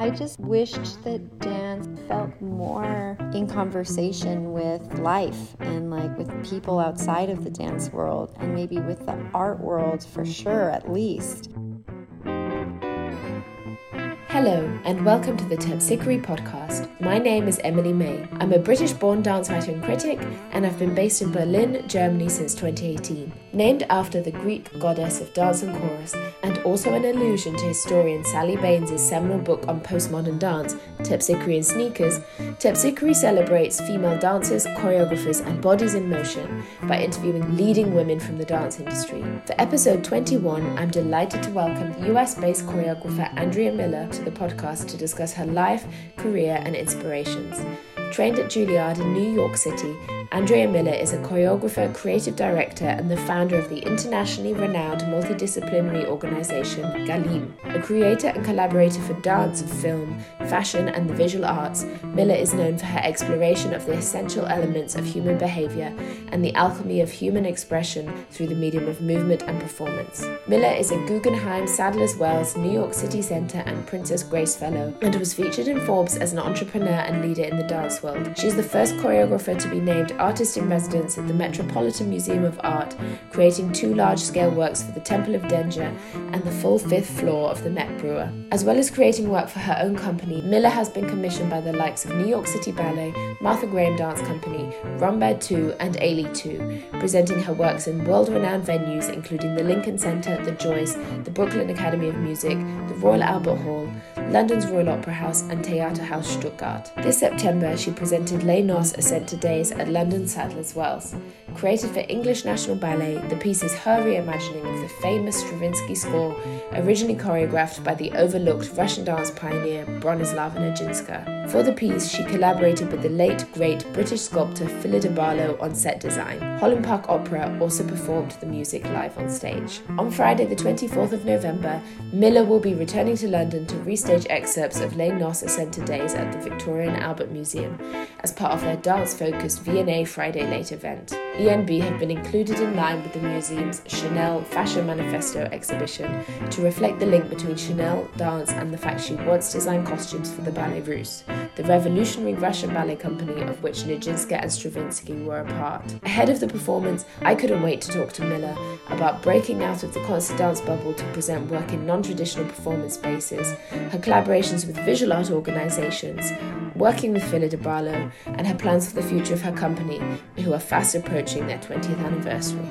I just wished that dance felt more in conversation with life and like with people outside of the dance world and maybe with the art world for sure, at least. Hello, and welcome to the Terpsichore podcast. My name is Emily May. I'm a British born dance writer and critic, and I've been based in Berlin, Germany since 2018. Named after the Greek goddess of dance and chorus, also an allusion to historian Sally Banes' seminal book on postmodern dance, Terpsichore and Sneakers, Terpsichore celebrates female dancers, choreographers, and bodies in motion by interviewing leading women from the dance industry. For episode 21, I'm delighted to welcome US based choreographer Andrea Miller to the podcast to discuss her life, career, and inspirations. Trained at Juilliard in New York City, Andrea Miller is a choreographer, creative director, and the founder of the internationally renowned multidisciplinary organization Gallim. A creator and collaborator for dance, film, fashion, and the visual arts, Miller is known for her exploration of the essential elements of human behavior and the alchemy of human expression through the medium of movement and performance. Miller is a Guggenheim Sadler's Wells New York City Center and Princess Grace Fellow and was featured in Forbes as an entrepreneur and leader in the dance She is the first choreographer to be named artist in residence at the Metropolitan Museum of Art, creating two large scale works for the Temple of Dendur and the full fifth floor of the Met Breuer. As well as creating work for her own company, Miller has been commissioned by the likes of New York City Ballet, Martha Graham Dance Company, Rambert 2, and Ailey 2, presenting her works in world renowned venues including the Lincoln Center, the Joyce, the Brooklyn Academy of Music, the Royal Albert Hall, London's Royal Opera House, and Theaterhaus Stuttgart. This September, she presented Les Noces Ascent to Days at London Sadler's Wells. Created for English National Ballet, the piece is her reimagining of the famous Stravinsky score, originally choreographed by the overlooked Russian dance pioneer Bronislava Nijinska. For the piece, she collaborated with the late great British sculptor Phyllida Barlow on set design. Holland Park Opera also performed the music live on stage. On Friday, the 24th of November, Miller will be returning to London to restage excerpts of Les Noces Ascent to Days at the Victoria and Albert Museum as part of their dance focused V&A Friday Late event. ENB have been included in line with the museum's Chanel Fashion Manifesto exhibition to reflect the link between Chanel dance and the fact she once designed costumes for the Ballet Russe, the revolutionary Russian ballet company of which Nijinsky and Stravinsky were a part. Ahead of the performance, I couldn't wait to talk to Miller about breaking out of the concert dance bubble to present work in non traditional performance spaces, her collaborations with visual art organisations, working with Phyllida Barlow, and her plans for the future of her company, who are fast approaching their 20th anniversary.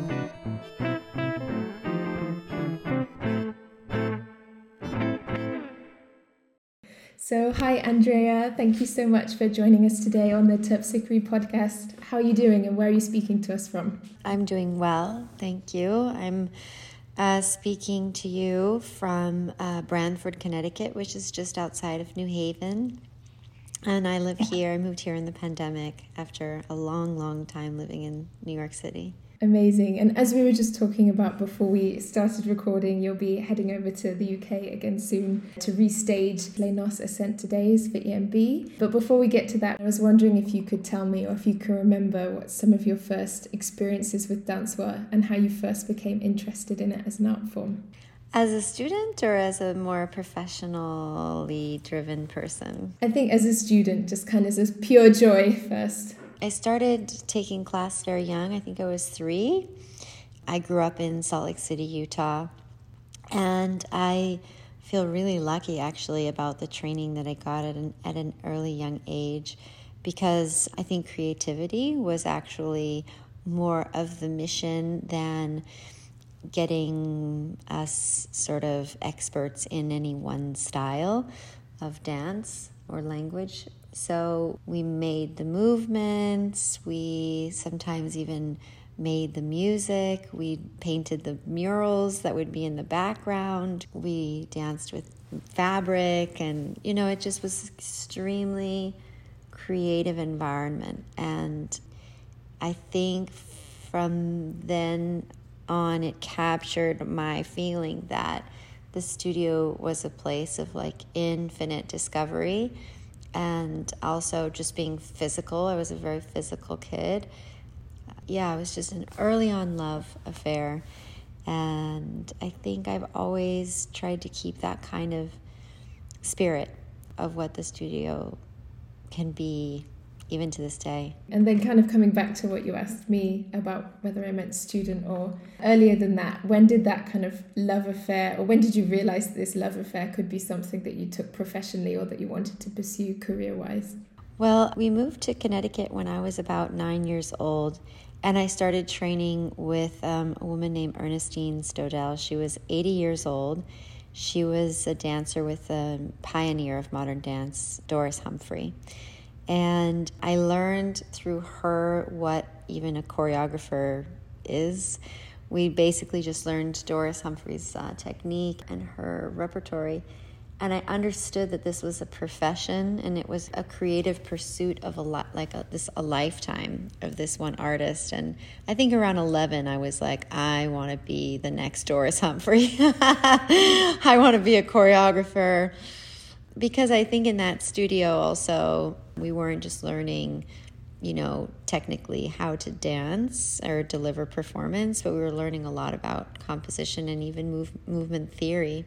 So, hi, Andrea. Thank you so much for joining us today on the Terpsichore podcast. How are you doing and where are you speaking to us from? I'm doing well, thank you. I'm uh, speaking to you from uh, Branford, Connecticut, which is just outside of New Haven. And I live here. I moved here in the pandemic after a long, long time living in New York City. Amazing. And as we were just talking about before we started recording, you'll be heading over to the UK again soon to restage Les Noces Ascent to Days for ENB. But before we get to that, I was wondering if you could tell me or if you can remember what some of your first experiences with dance were and how you first became interested in it as an art form. As a student or as a more professionally driven person? I think as a student, just kind of as pure joy first. I started taking class very young. I think I was three. I grew up in Salt Lake City, Utah. And I feel really lucky actually about the training that I got at an, at an early young age because I think creativity was actually more of the mission than getting us sort of experts in any one style of dance or language. So we made the movements, we sometimes even made the music, we painted the murals that would be in the background, we danced with fabric, and you know, it just was extremely creative environment. And I think from then on, it captured my feeling that the studio was a place of like infinite discovery and also just being physical. I was a very physical kid. Yeah, it was just an early on love affair. And I think I've always tried to keep that kind of spirit of what the studio can be even to this day. And then, kind of coming back to what you asked me about whether I meant student or earlier than that, when did that kind of love affair, or when did you realize that this love affair could be something that you took professionally or that you wanted to pursue career wise? Well, we moved to Connecticut when I was about nine years old, and I started training with um, a woman named Ernestine Stodelle. She was 80 years old. She was a dancer with a pioneer of modern dance, Doris Humphrey. And I learned through her what even a choreographer is. We basically just learned Doris Humphrey's uh, technique and her repertory. And I understood that this was a profession and it was a creative pursuit of a lot, like a, this a lifetime of this one artist. And I think around eleven, I was like, I want to be the next Doris Humphrey. I want to be a choreographer because I think in that studio also we weren't just learning, you know, technically how to dance or deliver performance, but we were learning a lot about composition and even move, movement theory.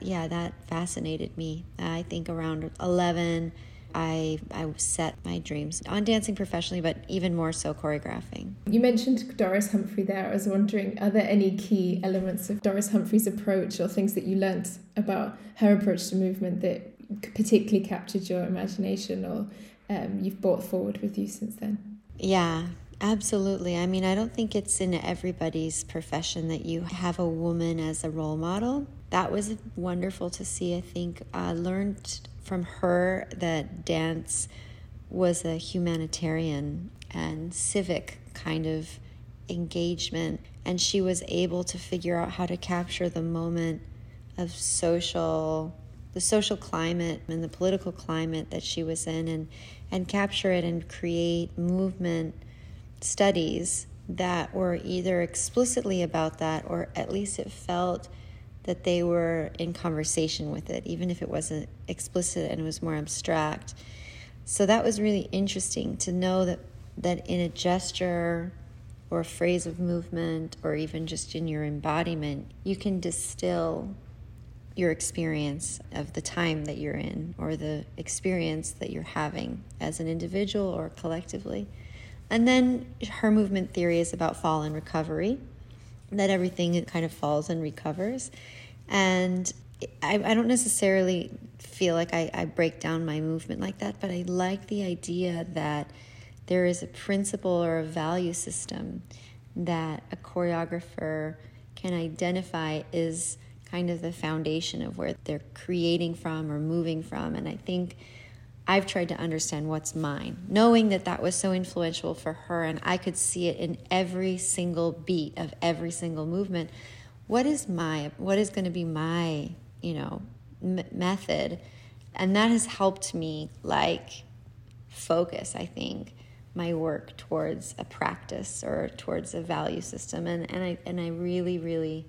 Yeah, that fascinated me. I think around 11, I I set my dreams on dancing professionally, but even more so choreographing. You mentioned Doris Humphrey there. I was wondering, are there any key elements of Doris Humphrey's approach or things that you learnt about her approach to movement that particularly captured your imagination or um, you've brought forward with you since then? Yeah, absolutely. I mean, I don't think it's in everybody's profession that you have a woman as a role model. That was wonderful to see. I think I learned from her that dance was a humanitarian and civic kind of engagement, and she was able to figure out how to capture the moment of social the social climate and the political climate that she was in and, and capture it and create movement studies that were either explicitly about that or at least it felt that they were in conversation with it, even if it wasn't explicit and it was more abstract. So that was really interesting to know that, that in a gesture or a phrase of movement or even just in your embodiment, you can distill your experience of the time that you're in or the experience that you're having as an individual or collectively. And then her movement theory is about fall and recovery, that everything kind of falls and recovers. And I, I don't necessarily feel like I, I break down my movement like that, but I like the idea that there is a principle or a value system that a choreographer can identify is kind of the foundation of where they're creating from or moving from. And I think I've tried to understand what's mine, knowing that that was so influential for her and I could see it in every single beat of every single movement. What is my, what is going to be my, you know, m- method? And that has helped me like focus, I think, my work towards a practice or towards a value system. And, and I, and I really, really,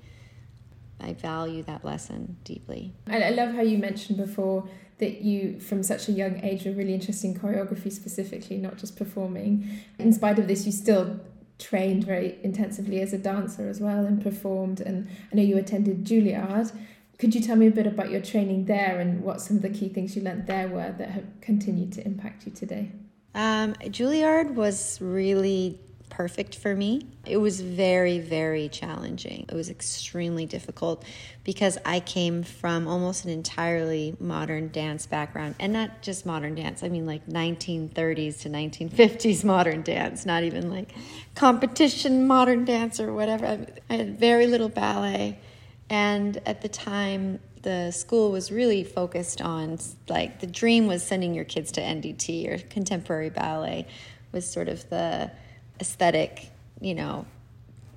I value that lesson deeply. And I love how you mentioned before that you, from such a young age, were really interested in choreography specifically, not just performing. In spite of this, you still trained very intensively as a dancer as well and performed. And I know you attended Juilliard. Could you tell me a bit about your training there and what some of the key things you learned there were that have continued to impact you today? Um, Juilliard was really perfect for me. It was very, very challenging. It was extremely difficult because I came from almost an entirely modern dance background and not just modern dance. I mean, like 1930s to 1950s modern dance, not even like competition modern dance or whatever. I had very little ballet. And at the time, the school was really focused on like the dream was sending your kids to NDT or contemporary ballet was sort of the aesthetic, you know,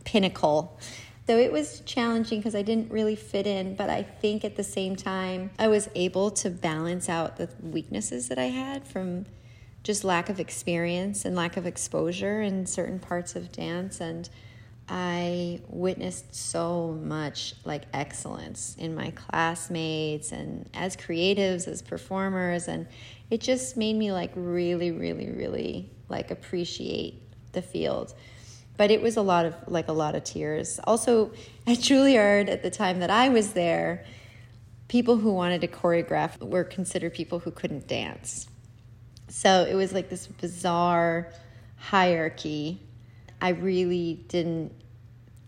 pinnacle. So it was challenging because I didn't really fit in, but I think at the same time, I was able to balance out the weaknesses that I had from just lack of experience and lack of exposure in certain parts of dance. And I witnessed so much like excellence in my classmates and as creatives, as performers. And it just made me like really, really, really like appreciate the field. But it was a lot of like a lot of tears. Also at Juilliard at the time that I was there, people who wanted to choreograph were considered people who couldn't dance. So it was like this bizarre hierarchy. I really didn't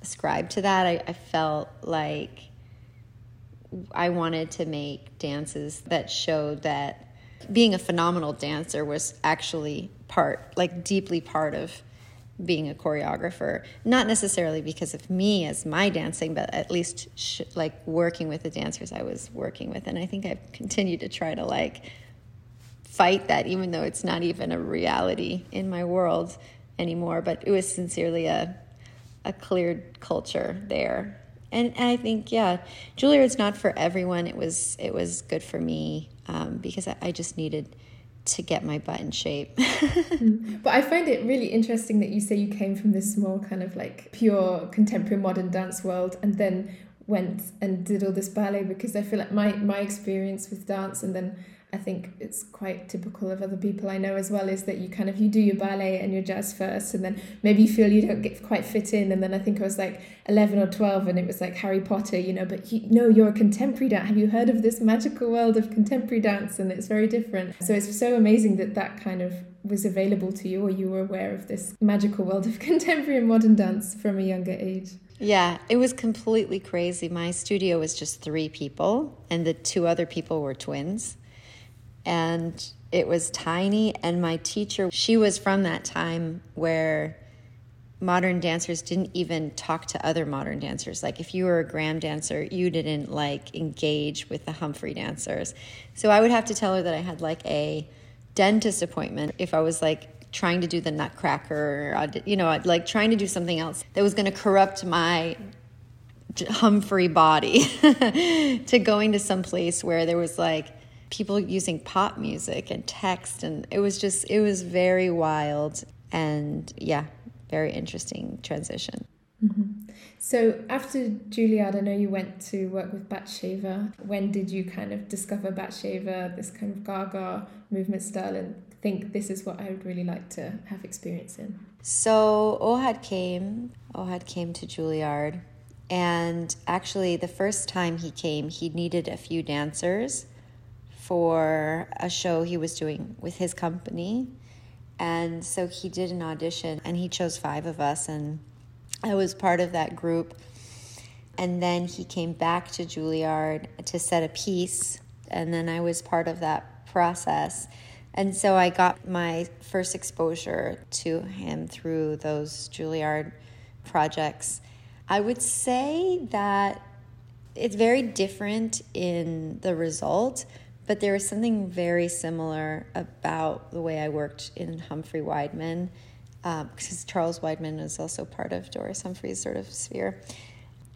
ascribe to that. I, I felt like I wanted to make dances that showed that being a phenomenal dancer was actually part, like deeply part of being a choreographer. Not necessarily because of me as my dancing, but at least sh- like working with the dancers I was working with. And I think I've continued to try to like fight that, even though it's not even a reality in my world anymore. But it was sincerely a a cleared culture there. And, and I think, yeah, Juilliard's not for everyone. It was it was good for me um, because I, I just needed to get my butt in shape. Mm. but I find it really interesting that you say you came from this small kind of like pure contemporary modern dance world and then went and did all this ballet because I feel like my my experience with dance and then I think it's quite typical of other people I know as well is that you kind of you do your ballet and your jazz first and then maybe you feel you don't get quite fit in and then I think I was like 11 or 12 and it was like Harry Potter you know but you, no you're a contemporary dance. Have you heard of this magical world of contemporary dance? And it's very different. So it's so amazing that that kind of was available to you or you were aware of this magical world of contemporary and modern dance from a younger age. Yeah, it was completely crazy. My studio was just three people, and the two other people were twins and it was tiny and my teacher she was from that time where modern dancers didn't even talk to other modern dancers. Like if you were a Graham dancer you didn't like engage with the humphrey dancers. So i would have to tell her that i had like a dentist appointment if i was like trying to do the nutcracker or you know like trying to do something else that was going to corrupt my humphrey body to going to some place where there was like people using pop music and text and it was just it was very wild and yeah very interesting transition. Mm-hmm. so after juilliard i know you went to work with batsheva when did you kind of discover batsheva this kind of gaga movement style and think this is what i would really like to have experience in? So ohad came ohad came to juilliard and actually the first time he came he needed a few dancers for a show he was doing with his company. And so he did an audition and he chose five of us, and I was part of that group. And then he came back to Juilliard to set a piece, and then I was part of that process. And so I got my first exposure to him through those Juilliard projects. I would say that it's very different in the result, but there was something very similar about the way I worked in Humphrey Weidman, because um, Charles Weidman was also part of Doris Humphrey's sort of sphere,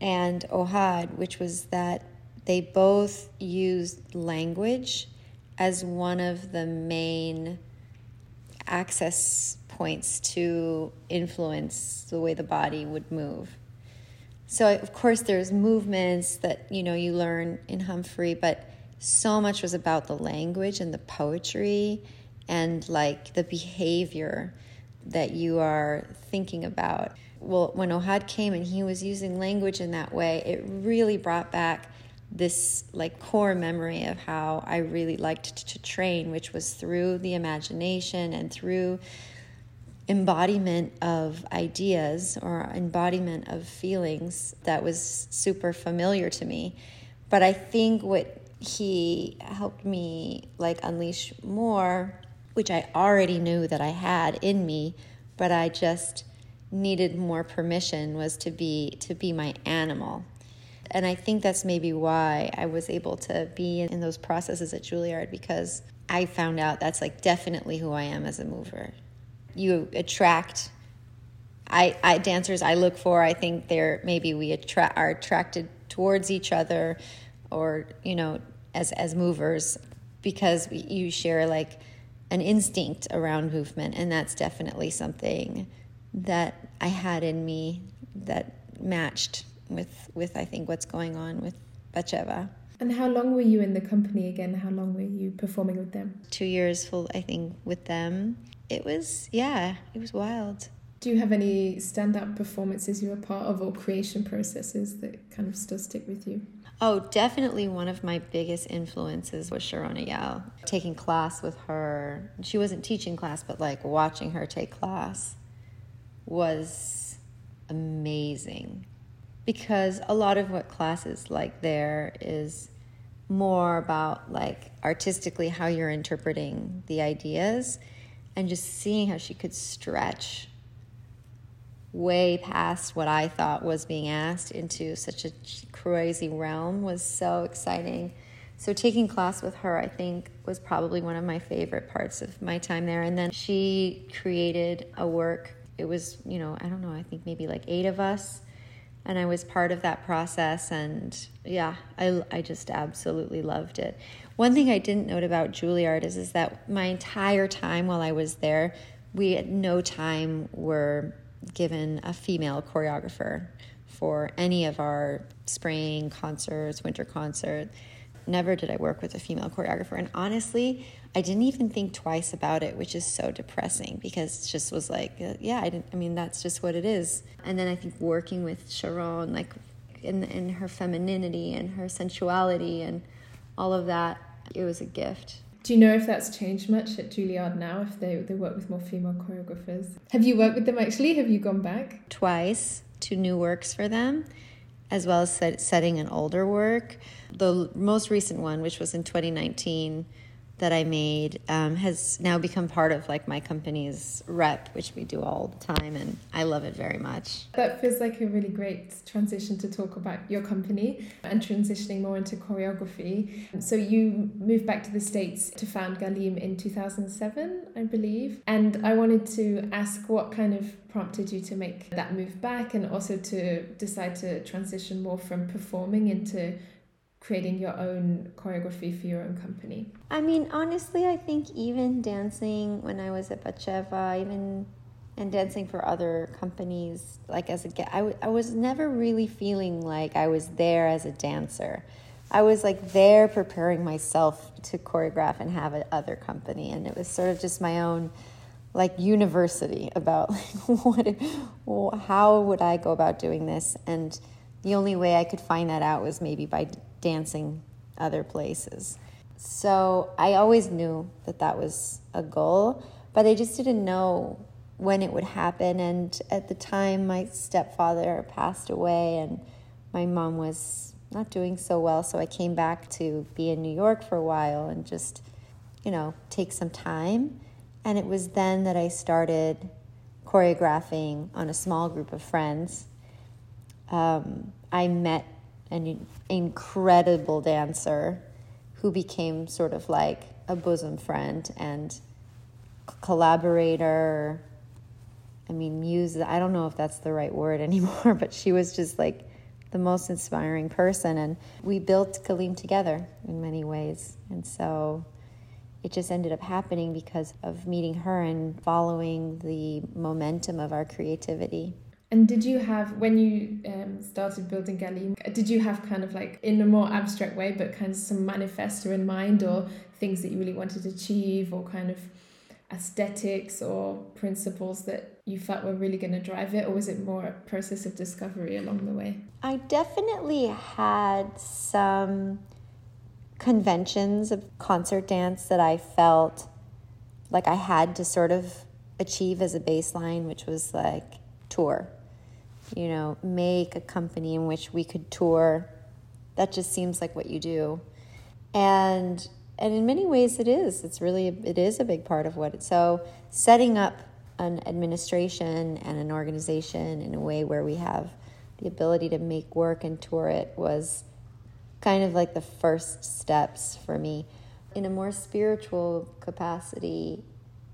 and Ohad, which was that they both used language as one of the main access points to influence the way the body would move. So of course there's movements that you know you learn in Humphrey, but so much was about the language and the poetry and like the behavior that you are thinking about. Well, when Ohad came and he was using language in that way, it really brought back this like core memory of how I really liked to train, which was through the imagination and through embodiment of ideas or embodiment of feelings that was super familiar to me. But I think what he helped me like unleash more, which I already knew that I had in me, but I just needed more permission was to be to be my animal. And I think that's maybe why I was able to be in, those processes at Juilliard because I found out that's like definitely who I am as a mover. You attract I, I dancers I look for, I think they're maybe we attract are attracted towards each other or you know as as movers because we, you share like an instinct around movement and that's definitely something that I had in me that matched with with I think what's going on with Batsheva. And how long were you in the company again? How long were you performing with them? Two years full, I think, with them. It was, yeah, it was wild. Do you have any stand up performances you were part of or creation processes that kind of still stick with you? Oh, definitely one of my biggest influences was Sharon Eyal. Taking class with her, she wasn't teaching class, but like watching her take class was amazing because a lot of what classes like there is more about like artistically how you're interpreting the ideas and just seeing how she could stretch way past what I thought was being asked into such a crazy realm was so exciting. So taking class with her, I think, was probably one of my favorite parts of my time there. And then she created a work. It was, you know, I don't know, I think maybe like eight of us. And I was part of that process. And yeah, I, I just absolutely loved it. One thing I didn't note about Juilliard is, is that my entire time while I was there, we at no time were given a female choreographer for any of our spring concerts, winter concert. Never did I work with a female choreographer. And honestly, I didn't even think twice about it, which is so depressing because it just was like, uh, yeah, I didn't, I mean, that's just what it is. And then I think working with Sharon, like in, in her femininity and her sensuality and all of that, it was a gift. Do you know if that's changed much at Juilliard now, if they, they work with more female choreographers? Have you worked with them actually? Have you gone back? Twice to new works for them, as well as set, setting an older work. The most recent one, which was in 2019, that I made um, has now become part of like my company's rep, which we do all the time, and I love it very much. That feels like a really great transition to talk about your company and transitioning more into choreography. So you moved back to the states to found Gallim in 2007, I believe, and I wanted to ask what kind of prompted you to make that move back and also to decide to transition more from performing into creating your own choreography for your own company? I mean, honestly, I think even dancing when I was at Batsheva, even and dancing for other companies, like as a I, w- I was never really feeling like I was there as a dancer. I was like there preparing myself to choreograph and have other company, and it was sort of just my own like university about like what, how would I go about doing this, and the only way I could find that out was maybe by dancing other places. So I always knew that that was a goal, but I just didn't know when it would happen. And at the time, my stepfather passed away, and my mom was not doing so well. So I came back to be in New York for a while and just, you know, take some time. And it was then that I started choreographing on a small group of friends. Um, I met an incredible dancer who became sort of like a bosom friend and collaborator. I mean, muse, I don't know if that's the right word anymore, but she was just like the most inspiring person. And we built Gallim together in many ways. And so it just ended up happening because of meeting her and following the momentum of our creativity. And did you have, when you um, started building Gallim, did you have kind of like, in a more abstract way, but kind of some manifesto in mind or things that you really wanted to achieve or kind of aesthetics or principles that you felt were really going to drive it? Or was it more a process of discovery along the way? I definitely had some conventions of concert dance that I felt like I had to sort of achieve as a baseline, which was like tour you know, make a company in which we could tour. That just seems like what you do. And and in many ways it is. It's really it is a big part of what it so setting up an administration and an organization in a way where we have the ability to make work and tour it was kind of like the first steps for me in a more spiritual capacity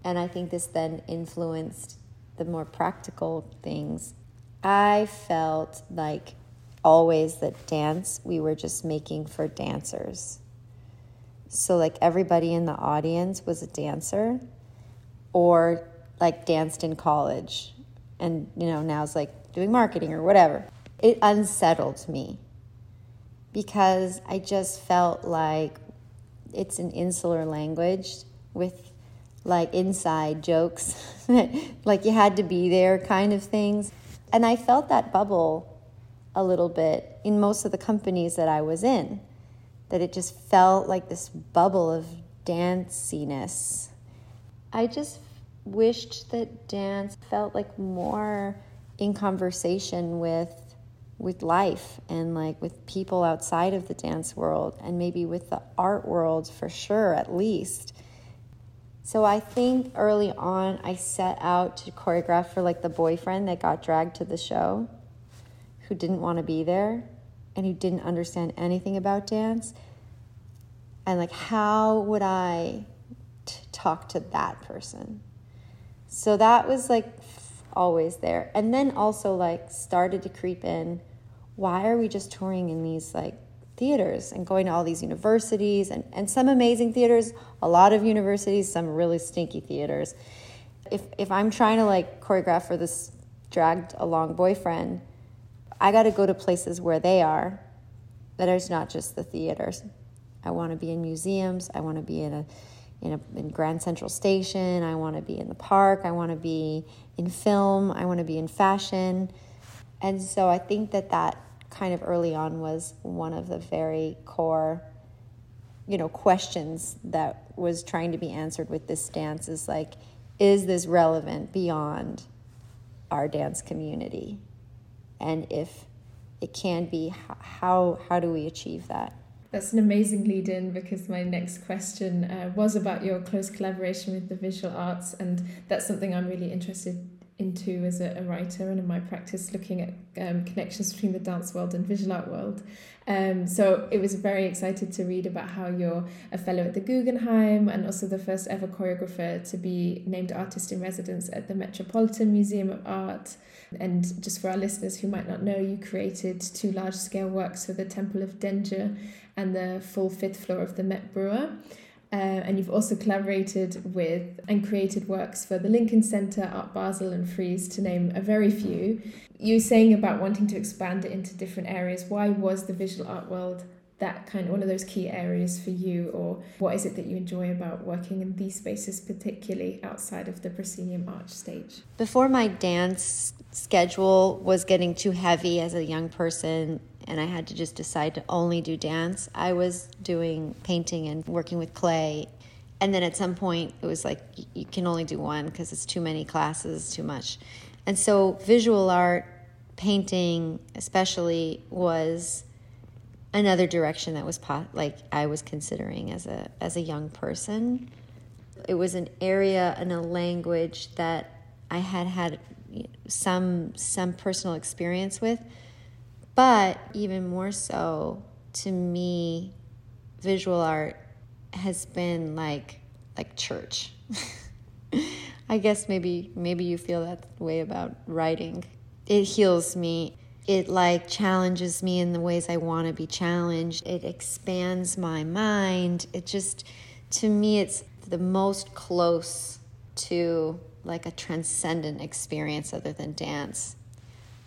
and i think this then influenced the more practical things I felt like always that dance we were just making for dancers. So, like, everybody in the audience was a dancer or like danced in college and, you know, now it's like doing marketing or whatever. It unsettled me because I just felt like it's an insular language with like inside jokes, like you had to be there kind of things. And I felt that bubble a little bit in most of the companies that I was in. That it just felt like this bubble of danciness. I just wished that dance felt like more in conversation with with life and like with people outside of the dance world and maybe with the art world for sure at least so i think early on i set out to choreograph for like the boyfriend that got dragged to the show who didn't want to be there and who didn't understand anything about dance and like how would i t- talk to that person so that was like always there. And then also like started to creep in why are we just touring in these like theaters and going to all these universities and, and some amazing theaters, a lot of universities, some really stinky theaters. If if I'm trying to like choreograph for this dragged along boyfriend, I got to go to places where they are that is not just the theaters. I want to be in museums, I want to be in a in, a, in Grand Central Station. I want to be in the park. I want to be in film. I want to be in fashion. And so I think that that kind of early on was one of the very core, you know, questions that was trying to be answered with this dance is like, is this relevant beyond our dance community? And if it can be, how, how do we achieve that? That's an amazing lead in because my next question uh, was about your close collaboration with the visual arts, and that's something I'm really interested into as a, a writer and in my practice looking at um, connections between the dance world and visual art world. Um, so it was very excited to read about how you're a fellow at the Guggenheim and also the first ever choreographer to be named artist in residence at the Metropolitan Museum of Art. And just for our listeners who might not know, you created two large scale works for the Temple of Dendur and the full fifth floor of the Met Breuer. Uh, and you've also collaborated with and created works for the Lincoln Center, Art Basel, and Frieze, to name a very few. You were saying about wanting to expand it into different areas. Why was the visual art world that kind of one of those key areas for you, or what is it that you enjoy about working in these spaces, particularly outside of the proscenium arch stage? Before my dance schedule was getting too heavy as a young person, and I had to just decide to only do dance, I was doing painting and working with clay. And then at some point, it was like you can only do one because it's too many classes, too much. And so, visual art, painting especially, was another direction that was po- like I was considering as a as a young person. It was an area and a language that I had had some some personal experience with, but even more so to me, visual art has been like like church. I guess maybe maybe you feel that way about writing. It heals me it like challenges me in the ways I want to be challenged. It expands my mind. It just, to me, it's the most close to like a transcendent experience other than dance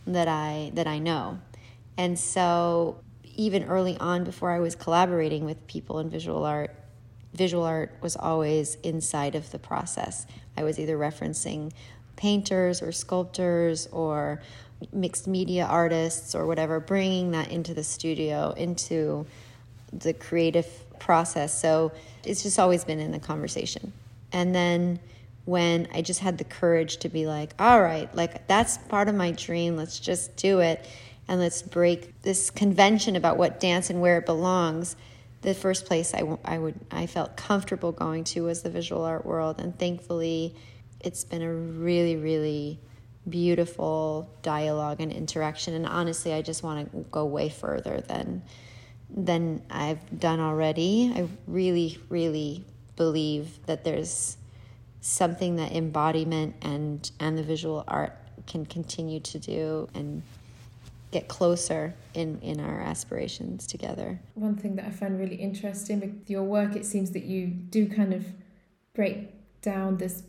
that I that I know. And so even early on before I was collaborating with people in visual art, visual art was always inside of the process. I was either referencing painters or sculptors or mixed media artists or whatever, bringing that into the studio, into the creative process. So it's just always been in the conversation. And then when I just had the courage to be like, all right, like that's part of my dream, let's just do it and let's break this convention about what dance and where it belongs. The first place I, I would I felt comfortable going to was the visual art world, and thankfully, it's been a really really beautiful dialogue and interaction. And honestly, I just want to go way further than than I've done already. I really, really believe that there's something that embodiment and and the visual art can continue to do and get closer in in our aspirations together. One thing that I find really interesting with your work, it seems that you do kind of break down this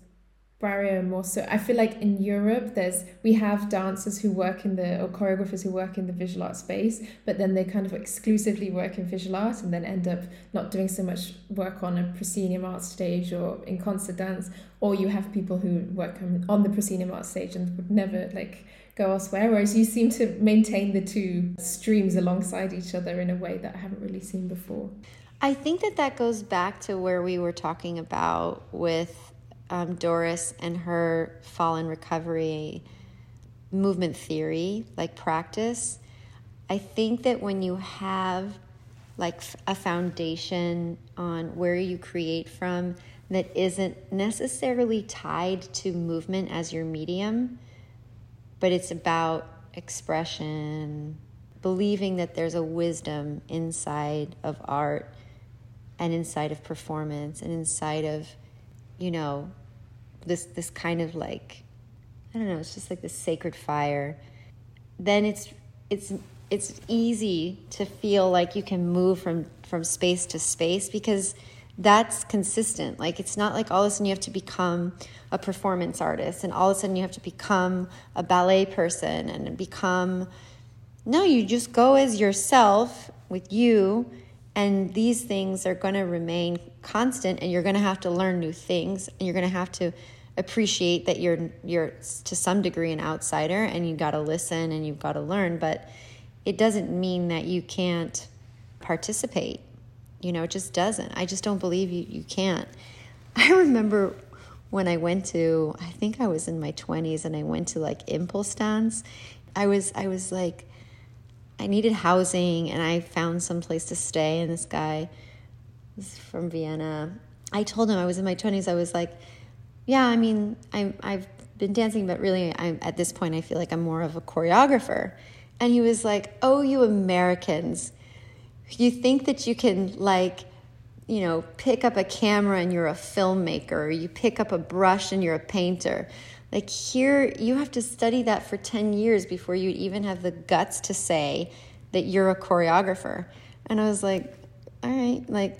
barrier more so i feel like in europe there's we have dancers who work in the or choreographers who work in the visual art space but then they kind of exclusively work in visual art and then end up not doing so much work on a proscenium arch stage or in concert dance or you have people who work on, on the proscenium arch stage and would never like go elsewhere, whereas you seem to maintain the two streams alongside each other in a way that I haven't really seen before. I think that that goes back to where we were talking about with um, Doris and her fall and recovery movement theory, like practice. I think that when you have like a foundation on where you create from that isn't necessarily tied to movement as your medium, but it's about expression, believing that there's a wisdom inside of art and inside of performance and inside of, you know, this this kind of like I don't know, it's just like this sacred fire. Then it's it's it's easy to feel like you can move from from space to space because that's consistent. Like it's not like all of a sudden you have to become a performance artist and all of a sudden you have to become a ballet person and become no, you just go as yourself with you and these things are going to remain constant and you're going to have to learn new things and you're going to have to appreciate that you're you're to some degree an outsider and you got to listen and you've got to learn but it doesn't mean that you can't participate you know it just doesn't. I just don't believe you you can't. I remember when i went to i think i was in my 20s and i went to like ImPulsTanz i was i was like i needed housing and i found some place to stay and this guy was from vienna. I told him i was in my 20s i was like yeah, I mean, I, I've been dancing, but really, I'm, at this point, I feel like I'm more of a choreographer. And he was like, Oh, you Americans, you think that you can, like, you know, pick up a camera and you're a filmmaker, or you pick up a brush and you're a painter. Like, here, you have to study that for 10 years before you even have the guts to say that you're a choreographer. And I was like, All right, like,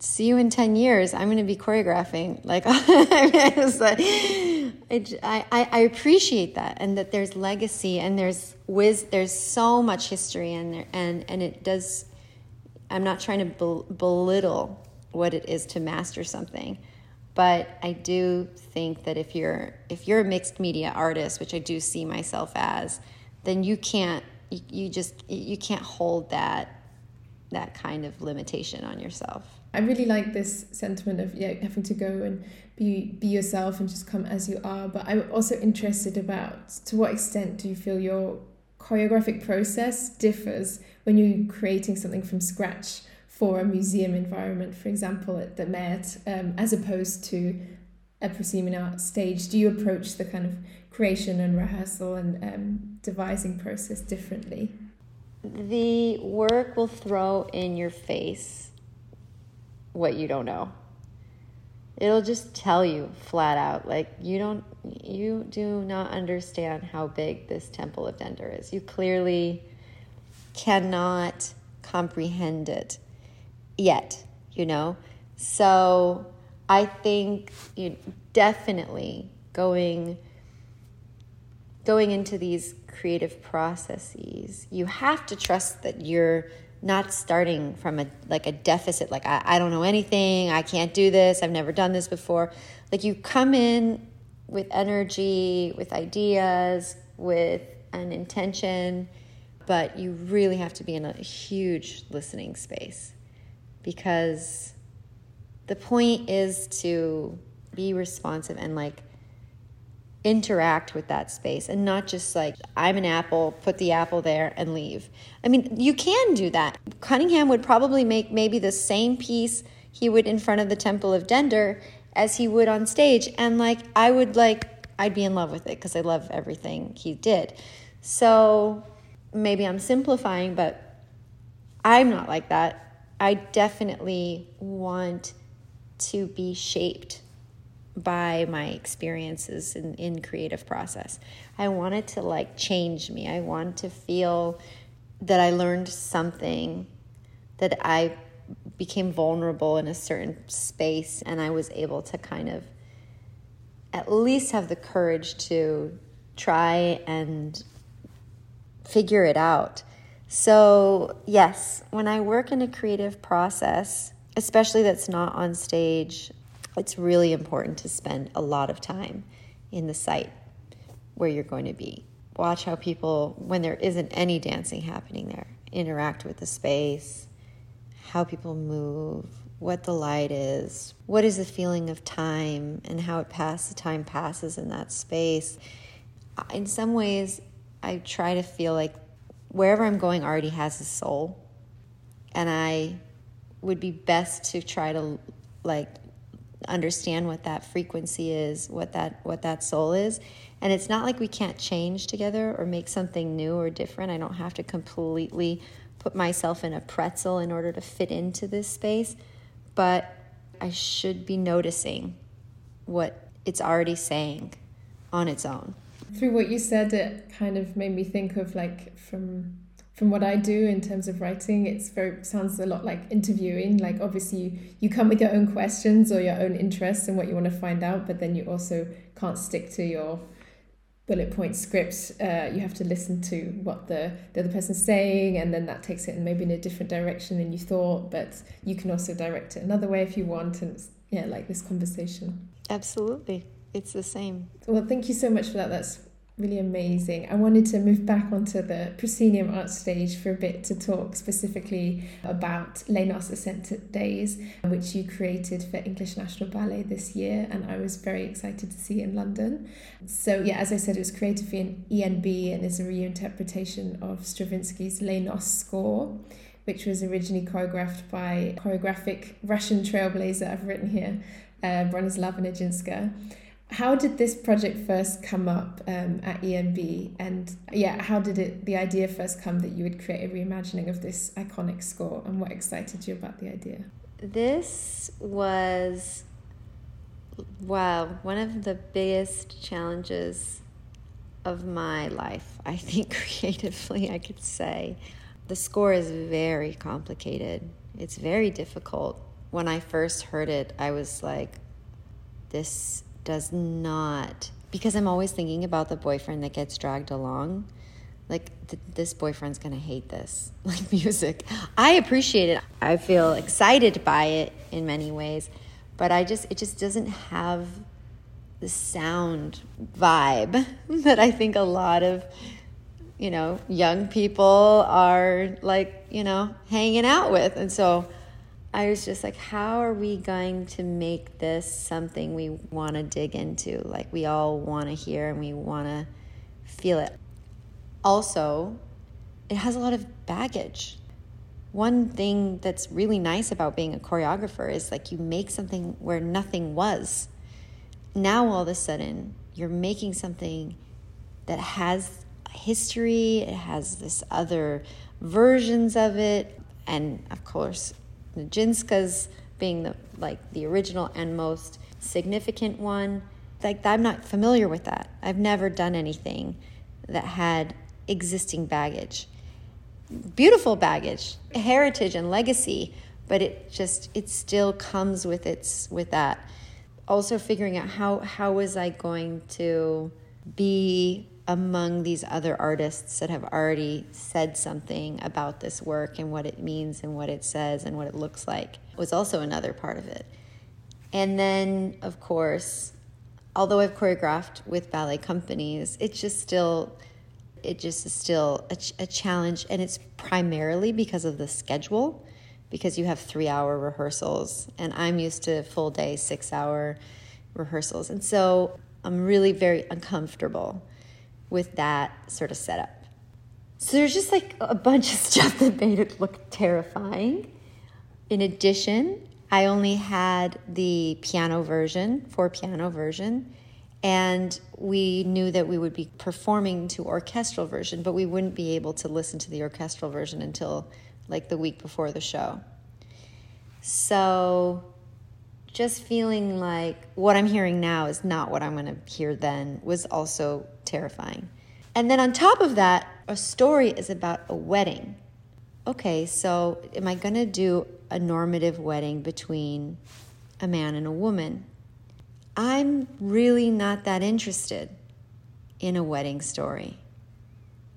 see you in 10 years i'm going to be choreographing like I, was like I, I, appreciate that and that there's legacy and there's whiz there's so much history in there and and it does i'm not trying to belittle what it is to master something but i do think that if you're if you're a mixed media artist which i do see myself as then you can't you, you just you can't hold that that kind of limitation on yourself I really like this sentiment of yeah having to go and be be yourself and just come as you are. But I'm also interested about to what extent do you feel your choreographic process differs when you're creating something from scratch for a museum environment, for example, at the Met, um, as opposed to a proscenium arch stage. Do you approach the kind of creation and rehearsal and um, devising process differently? The work will throw in your face what you don't know. It'll just tell you flat out, like, you don't, you do not understand how big this temple of Dendur is. You clearly cannot comprehend it yet, you know? So I think you definitely going going into these creative processes, you have to trust that you're not starting from a like a deficit like I, I don't know anything i can't do this i've never done this before like you come in with energy with ideas with an intention but you really have to be in a huge listening space because the point is to be responsive and like interact with that space and not just like I'm an apple, put the apple there and leave. I mean, you can do that. Cunningham would probably make maybe the same piece he would in front of the Temple of Dendur as he would on stage and like I would like I'd be in love with it because I love everything he did. So maybe I'm simplifying, but I'm not like that. I definitely want to be shaped by my experiences in, in creative process. I wanted to like change me. I want to feel that I learned something, that I became vulnerable in a certain space, and I was able to kind of at least have the courage to try and figure it out. So, yes, when I work in a creative process, especially that's not on stage, it's really important to spend a lot of time in the site where you're going to be watch how people, when there isn't any dancing happening there, interact with the space, how people move, what the light is, what is the feeling of time, and how it passes, time passes in that space. In some ways, I try to feel like wherever I'm going already has a soul, and I would be best to try to like understand what that frequency is, what that what that soul is. And it's not like we can't change together or make something new or different. I don't have to completely put myself in a pretzel in order to fit into this space, but I should be noticing what it's already saying on its own. Through what you said, it kind of made me think of like from from what I do in terms of writing, it's very sounds a lot like interviewing. Like obviously you, you come with your own questions or your own interests and what you want to find out, but then you also can't stick to your bullet point script. Uh, you have to listen to what the, the other person's saying, and then that takes it in maybe in a different direction than you thought. But you can also direct it another way if you want, and yeah, like this conversation. Absolutely, it's the same. Well, thank you so much for that. That's really amazing. I wanted to move back onto the proscenium arch stage for a bit to talk specifically about Les Noces Ascent Days, which you created for English National Ballet this year, and I was very excited to see in London. So, yeah, as I said, it was created for an ENB and is a reinterpretation of Stravinsky's Les Noces score. Which was originally choreographed by choreographic Russian trailblazer I've written here, uh, Bronislava Nijinska how did this project first come up um, at ENB? And yeah, how did it the idea first come that you would create a reimagining of this iconic score? And what excited you about the idea? This was wow, one of the biggest challenges of my life, I think creatively, I could say. The score is very complicated. It's very difficult. When I first heard it, I was like, this does not because I'm always thinking about the boyfriend that gets dragged along. Like th- this boyfriend's gonna hate this, like music. I appreciate it. I feel excited by it in many ways, but I just it just doesn't have the sound vibe that I think a lot of you know young people are like you know hanging out with, and so I was just like, how are we going to make this something we want to dig into? Like, we all want to hear and we want to feel it. Also, it has a lot of baggage. One thing that's really nice about being a choreographer is like you make something where nothing was. Now, all of a sudden, you're making something that has history, it has this other versions of it, and of course, Nijinska's being the like the original and most significant one. Like I'm not familiar with that. I've never done anything that had existing baggage. Beautiful baggage, heritage and legacy, but it just it still comes with its with that. Also figuring out how how was I going to be among these other artists that have already said something about this work and what it means and what it says and what it looks like was also another part of it. And then, of course, although I've choreographed with ballet companies, it's just still it just is still a, a, challenge. And it's primarily because of the schedule because you have three hour rehearsals. And i'm used to full day six hour rehearsals. And so i'm really very uncomfortable with that sort of setup. So there's just like a bunch of stuff that made it look terrifying. In addition, I only had the piano version, four piano version, and we knew that we would be performing to orchestral version, but we wouldn't be able to listen to the orchestral version until like the week before the show. So just feeling like what I'm hearing now is not what I'm going to hear then was also terrifying. And then on top of that, a story is about a wedding. Okay, so am I going to do a normative wedding between a man and a woman? I'm really not that interested in a wedding story.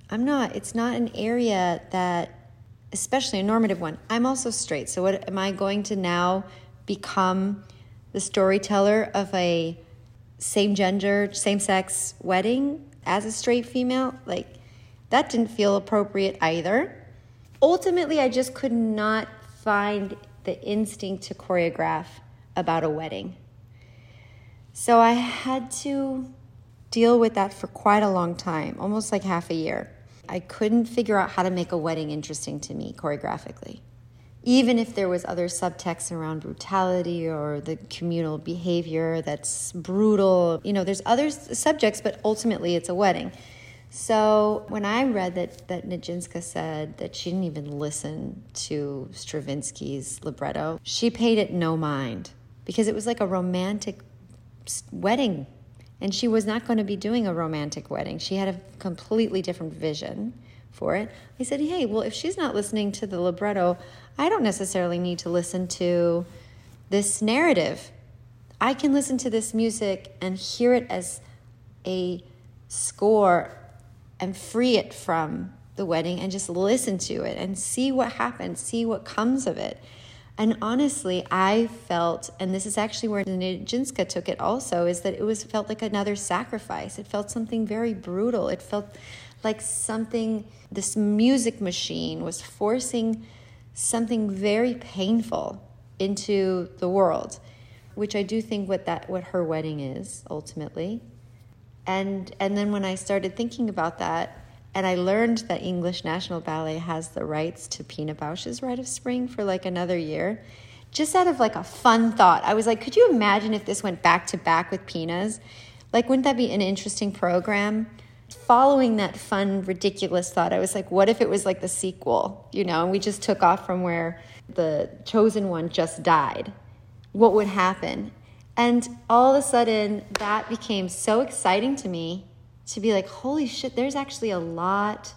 I'm not. It's not an area that, especially a normative one. I'm also straight. So, what am I going to now become the storyteller of a same gender, same sex wedding? as a straight female, like that didn't feel appropriate either. Ultimately, I just could not find the instinct to choreograph about a wedding. So I had to deal with that for quite a long time, almost like half a year. I couldn't figure out how to make a wedding interesting to me choreographically. Even if there was other subtext around brutality or the communal behavior that's brutal, you know, there's other subjects, but ultimately it's a wedding. So when I read that that Nijinska said that she didn't even listen to Stravinsky's libretto, she paid it no mind because it was like a romantic wedding and she was not going to be doing a romantic wedding. She had a completely different vision for it. I said, hey, well, if she's not listening to the libretto, I don't necessarily need to listen to this narrative. I can listen to this music and hear it as a score and free it from the wedding and just listen to it and see what happens, see what comes of it. And honestly, I felt, and this is actually where Nijinska took it also, is that it was felt like another sacrifice. It felt something very brutal. It felt like something, this music machine was forcing something very painful into the world, which I do think what that what her wedding is ultimately. And and then when I started thinking about that, and I learned that English National Ballet has the rights to Pina Bausch's Rite of Spring for like another year. Just out of like a fun thought, I was like, could you imagine if this went back to back with Pina's? Like, wouldn't that be an interesting program? Following that fun, ridiculous thought, I was like, what if it was like the sequel, you know, and we just took off from where the chosen one just died? What would happen? And all of a sudden, that became so exciting to me to be like, holy shit, there's actually a lot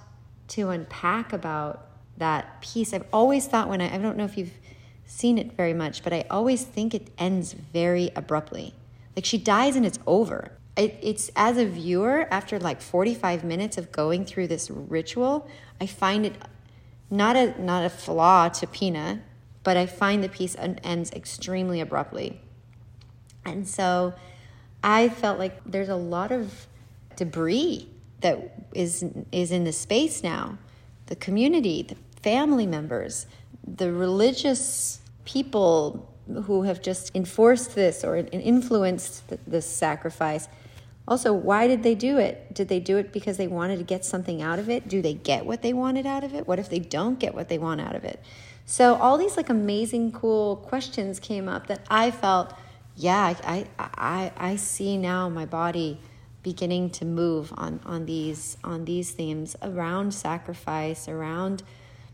to unpack about that piece. I've always thought when I, I don't know if you've seen it very much, but I always think it ends very abruptly. Like she dies and it's over. It, it's as a viewer, after like 45 minutes of going through this ritual, I find it not a, not a flaw to Pina, but I find the piece ends extremely abruptly. And so I felt like there's a lot of debris that is is in the space now the community the family members the religious people who have just enforced this or influenced this sacrifice also why did they do it? Did they do it because they wanted to get something out of it? Do they get what they wanted out of it? What if they don't get what they want out of it? So all these like amazing cool questions came up that i felt yeah i i i, see now my body beginning to move on, on these on these themes around sacrifice, around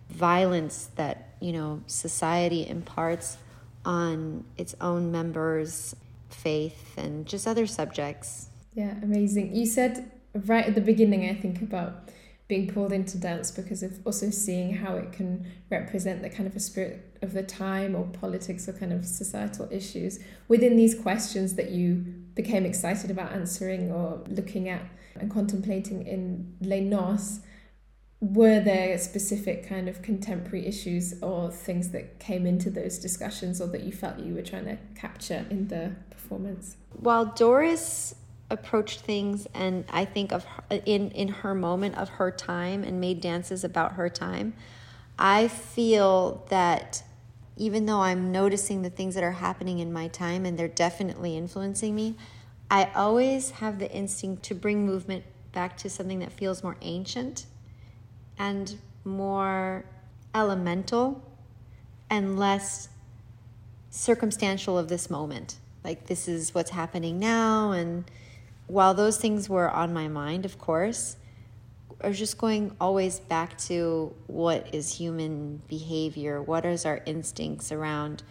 violence that you know society imparts on its own members' faith and just other subjects. Yeah, amazing. You said right at the beginning, I think about being pulled into dance because of also seeing how it can represent the kind of a spirit of the time or politics or kind of societal issues within these questions that you became excited about answering or looking at and contemplating in Les Noces, were there specific kind of contemporary issues or things that came into those discussions or that you felt you were trying to capture in the performance? While Doris approached things and I think of her, in in her moment of her time and made dances about her time, I feel that even though I'm noticing the things that are happening in my time and they're definitely influencing me, I always have the instinct to bring movement back to something that feels more ancient and more elemental and less circumstantial of this moment. Like, this is what's happening now. And while those things were on my mind, of course, I was just going always back to what is human behavior, what is our instincts around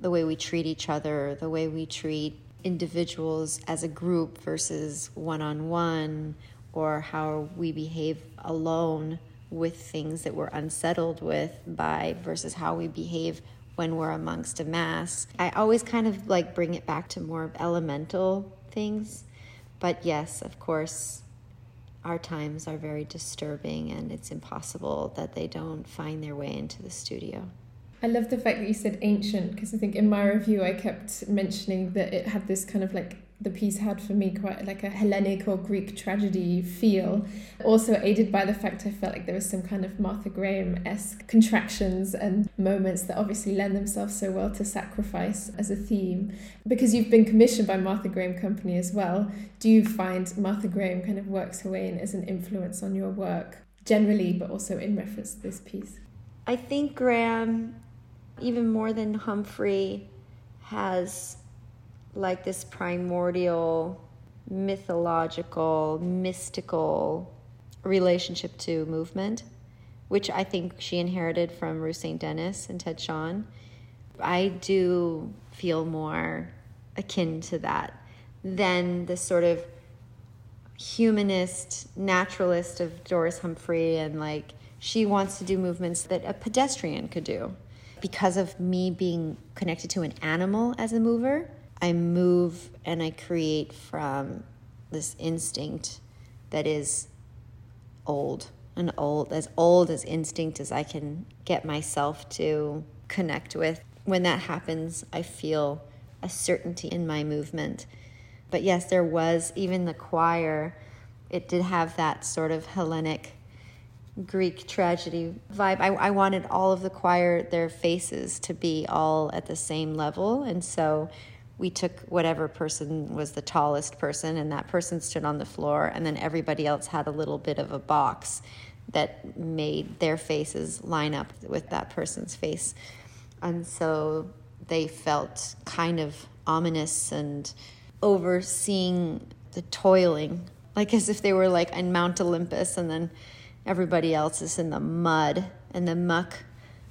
the way we treat each other, the way we treat individuals as a group versus one on one, or how we behave alone with things that we're unsettled with by versus how we behave when we're amongst a mass. I always kind of like bring it back to more elemental things. But yes, of course, our times are very disturbing and it's impossible that they don't find their way into the studio. I love the fact that you said ancient because I think in my review I kept mentioning that it had this kind of like the piece had for me quite like a Hellenic or Greek tragedy feel. Also aided by the fact I felt like there was some kind of Martha Graham esque contractions and moments that obviously lend themselves so well to sacrifice as a theme. Because you've been commissioned by Martha Graham Company as well, do you find Martha Graham kind of works her way in as an influence on your work generally, but also in reference to this piece? I think Graham, even more than Humphrey, has like this primordial, mythological, mystical relationship to movement, which I think she inherited from Ruth St. Denis and Ted Shawn. I do feel more akin to that than the sort of humanist, naturalist of Doris Humphrey, and like she wants to do movements that a pedestrian could do. Because of me being connected to an animal as a mover, I move and I create from this instinct that is old and old, as old as instinct as I can get myself to connect with. When that happens, I feel a certainty in my movement. But yes, there was even the choir, it did have that sort of Hellenic Greek tragedy vibe. I, I wanted all of the choir, their faces to be all at the same level. And so we took whatever person was the tallest person, and that person stood on the floor, and then everybody else had a little bit of a box that made their faces line up with that person's face. And so they felt kind of ominous and overseeing the toiling, like as if they were like in Mount Olympus, and then everybody else is in the mud and the muck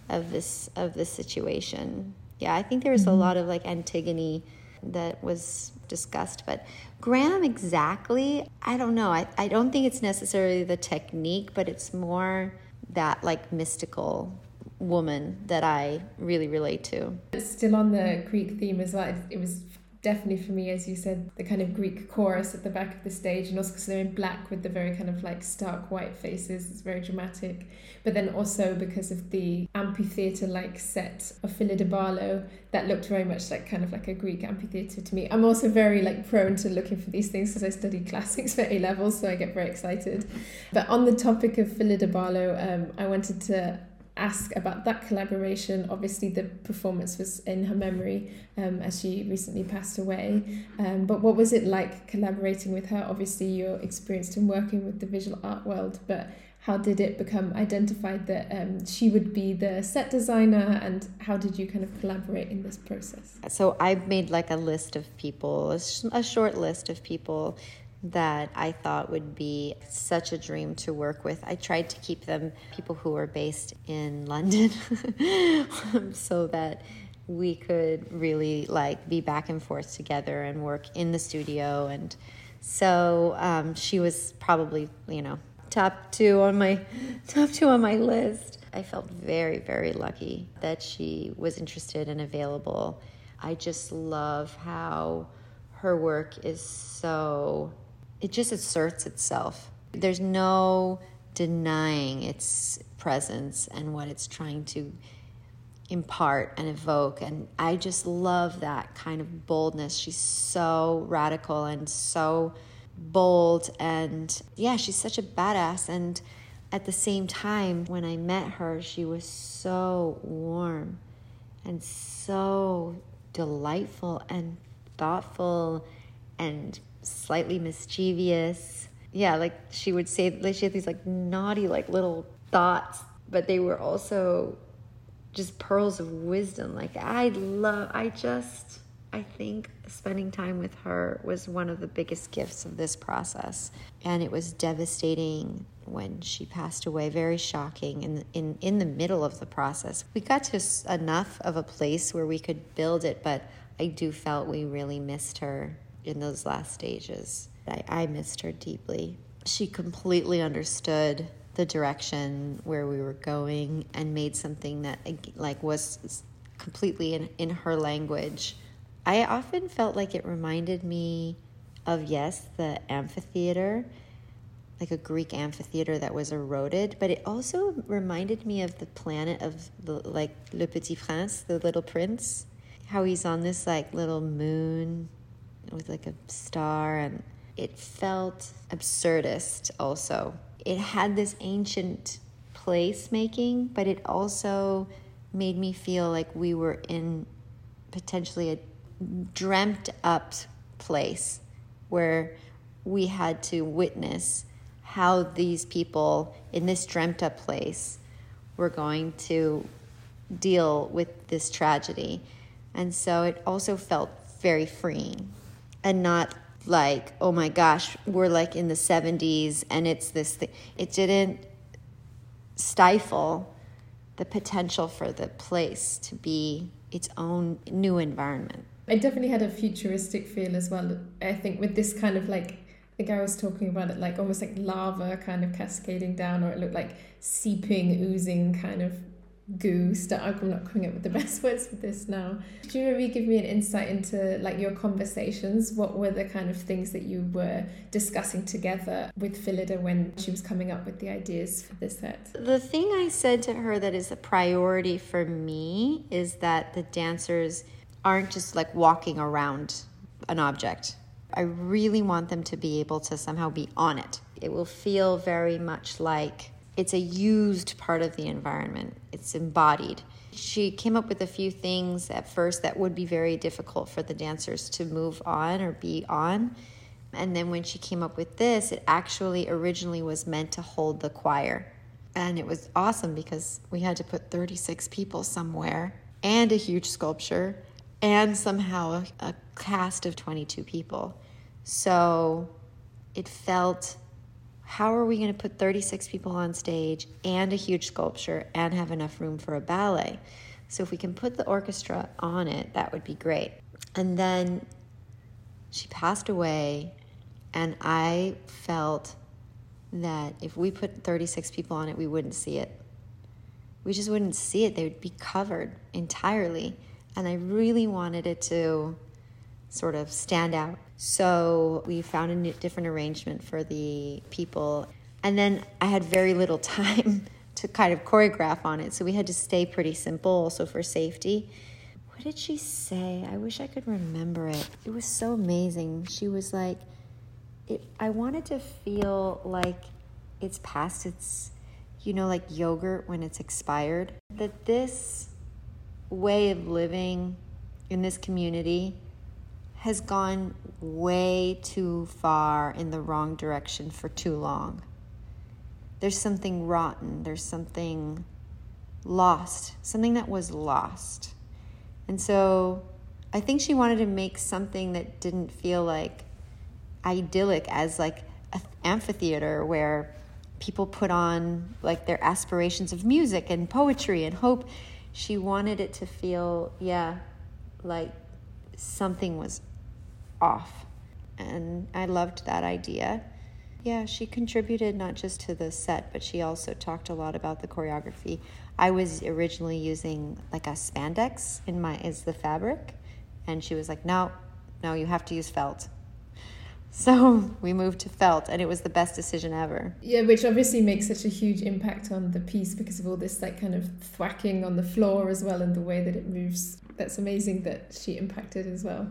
of this of this situation. Yeah, I think there was mm-hmm. a lot of like Antigone that was discussed. But Graham, exactly, I don't know. I, I don't think it's necessarily the technique, but it's more that like mystical woman that I really relate to. Still on the Greek theme as well, it was definitely for me, as you said, the kind of Greek chorus at the back of the stage, and also because they're in black with the very kind of like stark white faces, it's very dramatic. But then also because of the amphitheatre like set of Phyllida Barlow, that looked very much like kind of like a Greek amphitheatre to me. I'm also very like prone to looking for these things because I studied classics for A levels, so I get very excited. But on the topic of Phyllida Barlow, um, I wanted to ask about that collaboration. Obviously, the performance was in her memory um, as she recently passed away. Um, but what was it like collaborating with her? Obviously, you're experienced in working with the visual art world, but how did it become identified that um, she would be the set designer and how did you kind of collaborate in this process so I've made like a list of people a short list of people that I thought would be such a dream to work with. I tried to keep them people who were based in London so that we could really like be back and forth together and work in the studio. And so um, she was probably you know top two on my top two on my list. I felt very very lucky that she was interested and available. I just love how her work is so it just asserts itself. There's no denying its presence and what it's trying to impart and evoke. And I just love that kind of boldness. She's so radical and so bold. And yeah, she's such a badass. And at the same time, when I met her, she was so warm and so delightful and thoughtful and slightly mischievous. Yeah, like she would say, like she had these like naughty, like little thoughts, but they were also just pearls of wisdom. Like I love, I just, I think spending time with her was one of the biggest gifts of this process. And it was devastating when she passed away, very shocking in, in, in the middle of the process. We got to enough of a place where we could build it, but I do felt we really missed her in those last stages. I, I missed her deeply. She completely understood the direction where we were going and made something that like was completely in, in her language. I often felt like it reminded me of yes, the amphitheater, like a Greek amphitheater that was eroded, but it also reminded me of the planet of the, like Le Petit Prince, the Little Prince, how he's on this like little moon with like a star, and it felt absurdist also. It had this ancient place making, but it also made me feel like we were in potentially a dreamt up place where we had to witness how these people in this dreamt up place were going to deal with this tragedy. And so it also felt very freeing and not like, oh my gosh, we're like in the 70s and it's this thing. It didn't stifle the potential for the place to be its own new environment. I definitely had a futuristic feel as well. I think with this kind of like, I think I was talking about it like almost like lava kind of cascading down, or it looked like seeping, oozing kind of goo. I'm not coming up with the best words for this now. Could you maybe give me an insight into like your conversations? What were the kind of things that you were discussing together with Phyllida when she was coming up with the ideas for this set? The thing I said to her that is a priority for me is that the dancers aren't just like walking around an object. I really want them to be able to somehow be on it. It will feel very much like it's a used part of the environment, it's embodied. She came up with a few things at first that would be very difficult for the dancers to move on or be on. And then when she came up with this, it actually originally was meant to hold the choir. And it was awesome because we had to put 36 people somewhere and a huge sculpture and somehow a, cast of 22 people. So it felt how are we going to put 36 people on stage and a huge sculpture and have enough room for a ballet? So if we can put the orchestra on it, that would be great. And then she passed away, and I felt that if we put 36 people on it, we wouldn't see it. We just wouldn't see it. They would be covered entirely. And I really wanted it to sort of stand out. So we found a different arrangement for the people. And then I had very little time to kind of choreograph on it. So we had to stay pretty simple also for safety. What did she say? I wish I could remember it. It was so amazing. She was like, it, I wanted to feel like it's past its, you know, like yogurt when it's expired. That this way of living in this community has gone way too far in the wrong direction for too long. There's something rotten, there's something lost, something that was lost. And so I think she wanted to make something that didn't feel like idyllic as like an amphitheater where people put on like their aspirations of music and poetry and hope. She wanted it to feel, yeah, like something was off. And I loved that idea. Yeah, she contributed not just to the set, but she also talked a lot about the choreography. I was originally using like a spandex in my as the fabric, and she was like, "No, no, you have to use felt." So we moved to felt, and it was the best decision ever. Yeah, which obviously makes such a huge impact on the piece because of all this like kind of thwacking on the floor as well, and the way that it moves. That's amazing that she impacted as well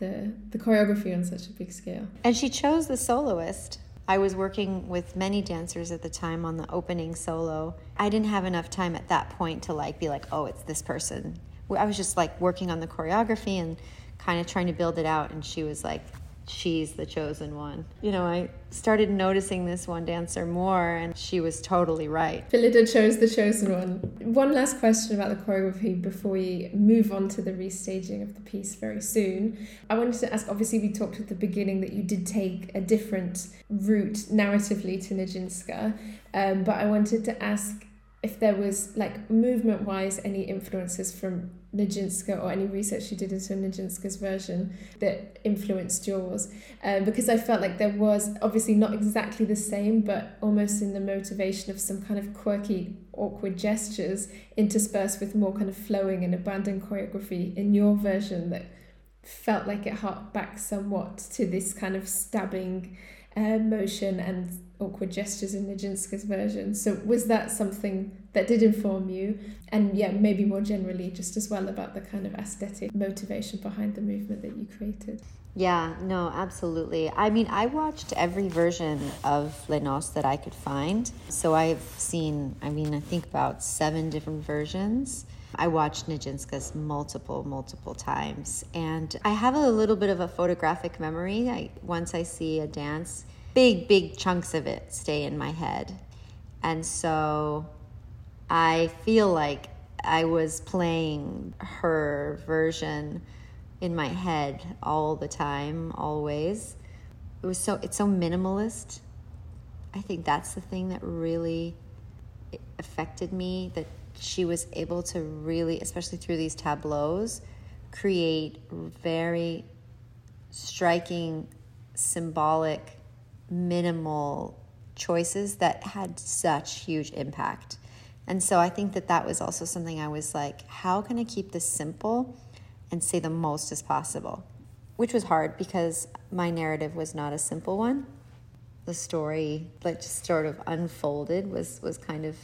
the the choreography on such a big scale. And she chose the soloist. I was working with many dancers at the time on the opening solo. I didn't have enough time at that point to like be like, "Oh, it's this person." I was just like working on the choreography and kind of trying to build it out and she was like, she's the chosen one. You know, I started noticing this one dancer more, and she was totally right. Phyllida chose the chosen one. One last question about the choreography before we move on to the restaging of the piece very soon. I wanted to ask obviously, we talked at the beginning that you did take a different route narratively to Nijinska, um, but I wanted to ask if there was like movement wise any influences from Nijinska or any research you did into Nijinska's version that influenced yours? Um, because I felt like there was obviously not exactly the same but almost in the motivation of some kind of quirky awkward gestures interspersed with more kind of flowing and abandoned choreography in your version that felt like it harked back somewhat to this kind of stabbing uh, motion and awkward gestures in Nijinska's version. So was that something that did inform you? And yeah, maybe more generally, just as well about the kind of aesthetic motivation behind the movement that you created. Yeah, no, absolutely. I mean, I watched every version of Les Noces that I could find. So I've seen, I mean, I think about seven different versions. I watched Nijinska's multiple, multiple times. And I have a little bit of a photographic memory. I, once I see a dance, big, big chunks of it stay in my head. And so I feel like I was playing her version in my head all the time, always. It was so it's so minimalist. I think that's the thing that really affected me that she was able to really, especially through these tableaus, create very striking, symbolic, minimal choices that had such huge impact. And so I think that that was also something I was like, how can I keep this simple and say the most as possible? Which was hard because my narrative was not a simple one. The story that just sort of unfolded was, was kind of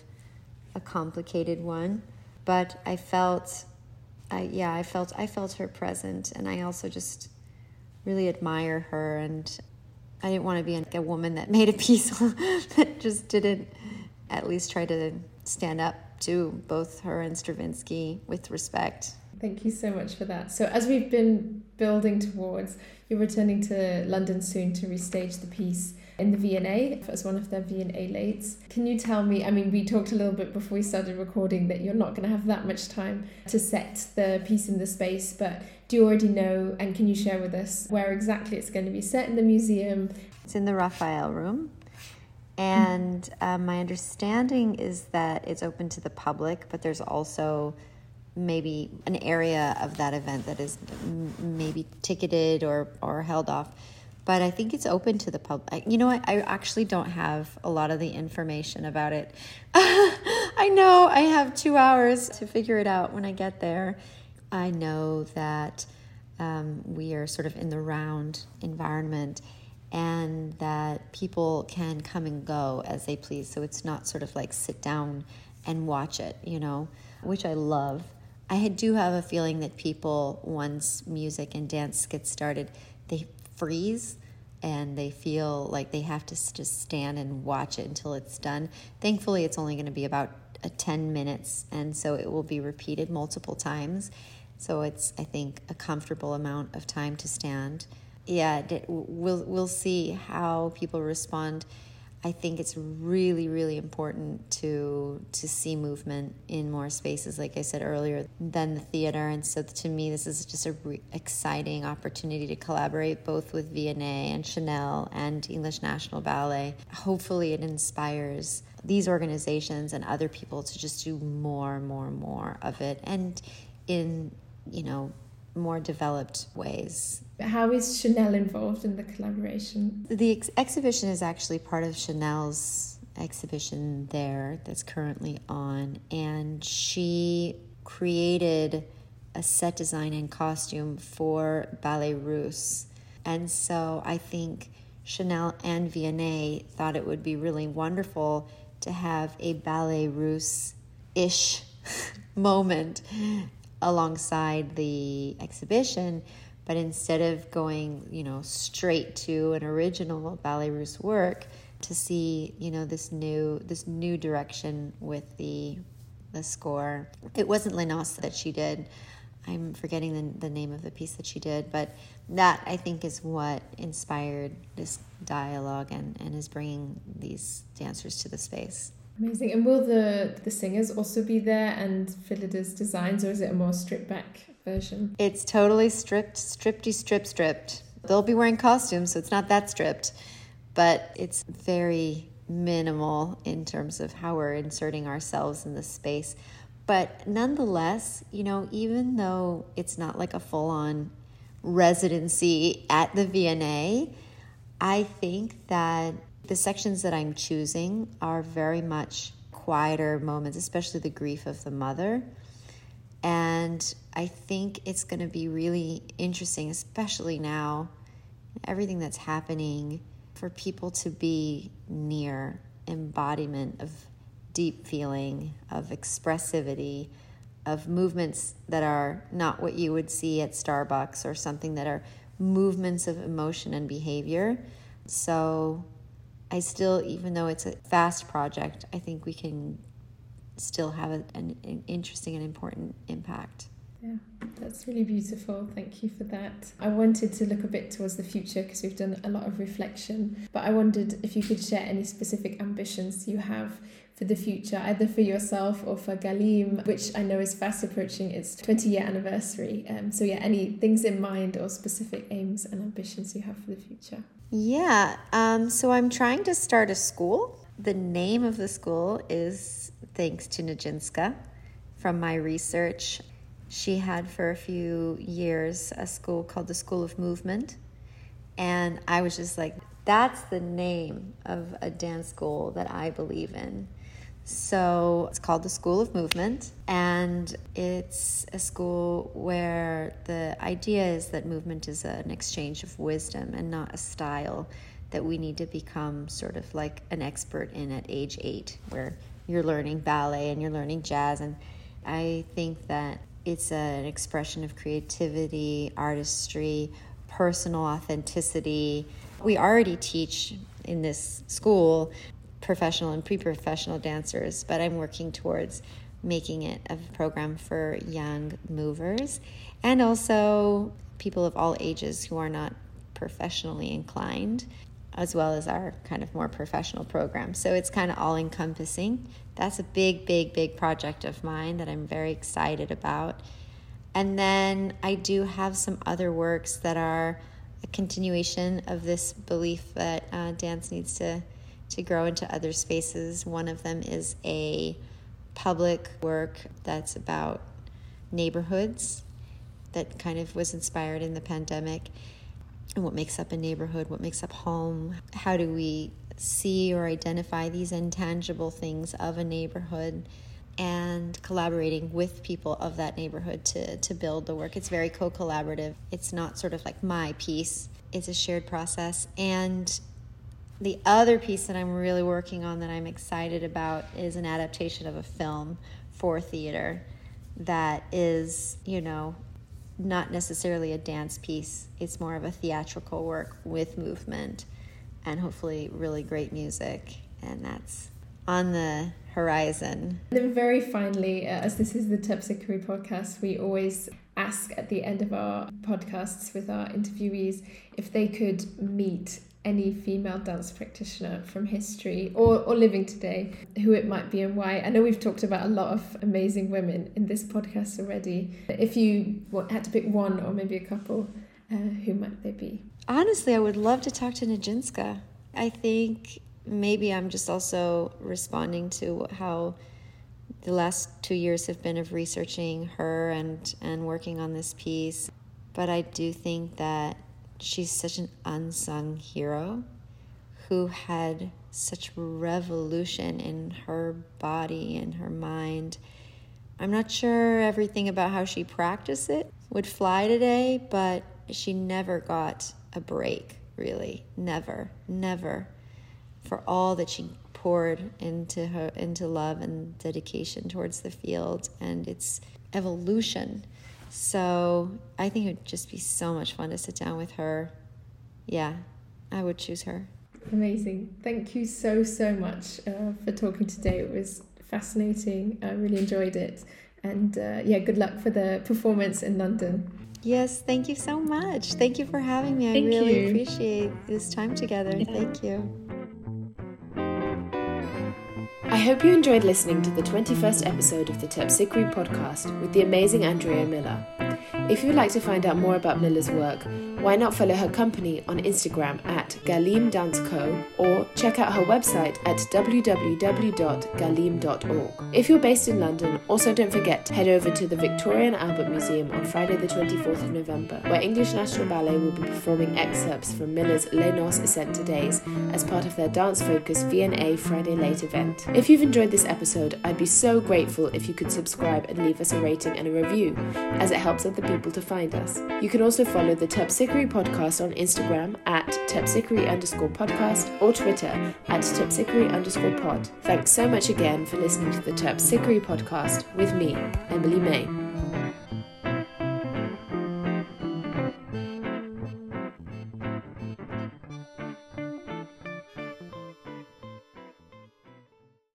a complicated one. But I felt, I, yeah, I felt, I felt her present, and I also just really admire her. And I didn't want to be a woman that made a piece that just didn't at least try to stand up to both her and Stravinsky with respect. Thank you so much for that. So, as we've been building towards, you're returning to London soon to restage the piece in the V&A as one of their V&A lates. Can you tell me? I mean, we talked a little bit before we started recording that you're not going to have that much time to set the piece in the space, but do you already know and can you share with us where exactly it's going to be set in the museum? It's in the Raphael room. And um, my understanding is that it's open to the public, but there's also maybe an area of that event that is maybe ticketed or, or held off. But I think it's open to the public. You know, I, I actually don't have a lot of the information about it. I know I have two hours to figure it out when I get there. I know that um, we are sort of in the round environment and that people can come and go as they please. So it's not sort of like sit down and watch it, you know, which I love. I do have a feeling that people, once music and dance get started, they freeze and they feel like they have to just stand and watch it until it's done. Thankfully, it's only going to be about a 10 minutes, and so it will be repeated multiple times. So it's, I think, a comfortable amount of time to stand. Yeah, we'll, we'll see how people respond I think it's really, really important to to see movement in more spaces, like I said earlier, than the theater. And so, to me, this is just a re- exciting opportunity to collaborate both with V&A and Chanel and English National Ballet. Hopefully, it inspires these organizations and other people to just do more, more, more of it, and in you know more developed ways. How is Chanel involved in the collaboration? The ex- exhibition is actually part of Chanel's exhibition there that's currently on, and she created a set design and costume for Ballet Russe. And so I think Chanel and V&A thought it would be really wonderful to have a Ballet Russe ish moment alongside the exhibition but instead of going you know straight to an original ballet russe work to see you know this new this new direction with the the score. It wasn't Les Noces that she did. I'm forgetting the, the name of the piece that she did but that i think is what inspired this dialogue and, and is bringing these dancers to the space Amazing. And will the the singers also be there and Phyllida's designs, or is it a more stripped back version? It's totally stripped, strippedy strip stripped. They'll be wearing costumes, so it's not that stripped, but it's very minimal in terms of how we're inserting ourselves in the space. But nonetheless, you know, even though it's not like a full on residency at the V&A, I think that the sections that I'm choosing are very much quieter moments, especially the grief of the mother. And I think it's going to be really interesting, especially now, everything that's happening for people to be near embodiment of deep feeling, of expressivity, of movements that are not what you would see at Starbucks or something that are movements of emotion and behavior. So I still, even though it's a fast project, I think we can still have a, an, an interesting and important impact. Yeah, that's really beautiful. Thank you for that. I wanted to look a bit towards the future because we've done a lot of reflection, but I wondered if you could share any specific ambitions you have for the future, either for yourself or for Gallim, which I know is fast approaching its 20 year anniversary. Um, so, yeah, any things in mind or specific aims and ambitions you have for the future? Yeah, um, so I'm trying to start a school. The name of the school is thanks to Nijinska from my research. She had for a few years a school called the School of Movement. And I was just like, that's the name of a dance school that I believe in. So it's called the School of Movement, and it's a school where the idea is that movement is an exchange of wisdom and not a style that we need to become sort of like an expert in at age eight, where you're learning ballet and you're learning jazz. And I think that it's an expression of creativity, artistry, personal authenticity. We already teach in this school professional and pre professional dancers, but I'm working towards making it a program for young movers and also people of all ages who are not professionally inclined, as well as our kind of more professional program. So it's kind of all encompassing. That's a big, big, big project of mine that I'm very excited about. And then I do have some other works that are a continuation of this belief that uh, dance needs to to grow into other spaces. One of them is a public work that's about neighborhoods that kind of was inspired in the pandemic and what makes up a neighborhood, what makes up home, how do we see or identify these intangible things of a neighborhood and collaborating with people of that neighborhood to, to build the work. It's very co collaborative. It's not sort of like my piece, it's a shared process. And the other piece that I'm really working on that I'm excited about is an adaptation of a film for theater that is, you know, not necessarily a dance piece. It's more of a theatrical work with movement and hopefully really great music. And that's on the horizon. And then, very finally, uh, as this is the Terpsichore podcast, we always ask at the end of our podcasts with our interviewees if they could meet any female dance practitioner from history or, or living today, who it might be and why. I know we've talked about a lot of amazing women in this podcast already. If you had to pick one or maybe a couple, uh, who might they be? Honestly, I would love to talk to Nijinska. I think maybe I'm just also responding to how the last two years have been of researching her and, and working on this piece. But I do think that she's such an unsung hero who had such revolution in her body and her mind. I'm not sure everything about how she practiced it would fly today, but she never got a break, really. Never, never. For all that she poured into her into love and dedication towards the field and its evolution so I think it would just be so much fun to sit down with her. Yeah, I would choose her. Amazing. Thank you so, so much uh, for talking today. It was fascinating. I really enjoyed it. And uh, yeah, good luck for the performance in London. Yes, thank you so much. Thank you for having me. Thank I really you. appreciate this time together. Yeah. Thank you. I hope you enjoyed listening to the 21st episode of the Terpsichore podcast with the amazing Andrea Miller. If you'd like to find out more about Miller's work, why not follow her company on Instagram at Gallim Dance Co. or check out her website at www.gallim.org. If you're based in London, also don't forget to head over to the Victoria and Albert Museum on Friday the 24th of November, where English National Ballet will be performing excerpts from Miller's Les Noces Ascent to Days as part of their dance-focused V&A Friday Late event. If you've enjoyed this episode, I'd be so grateful if you could subscribe and leave us a rating and a review, as it helps other people to find us. You can also follow the Terpsichore Podcast on Instagram at terpsichore underscore podcast or Twitter at terpsichore underscore pod. Thanks so much again for listening to the Terpsichore Podcast with me, Emily May.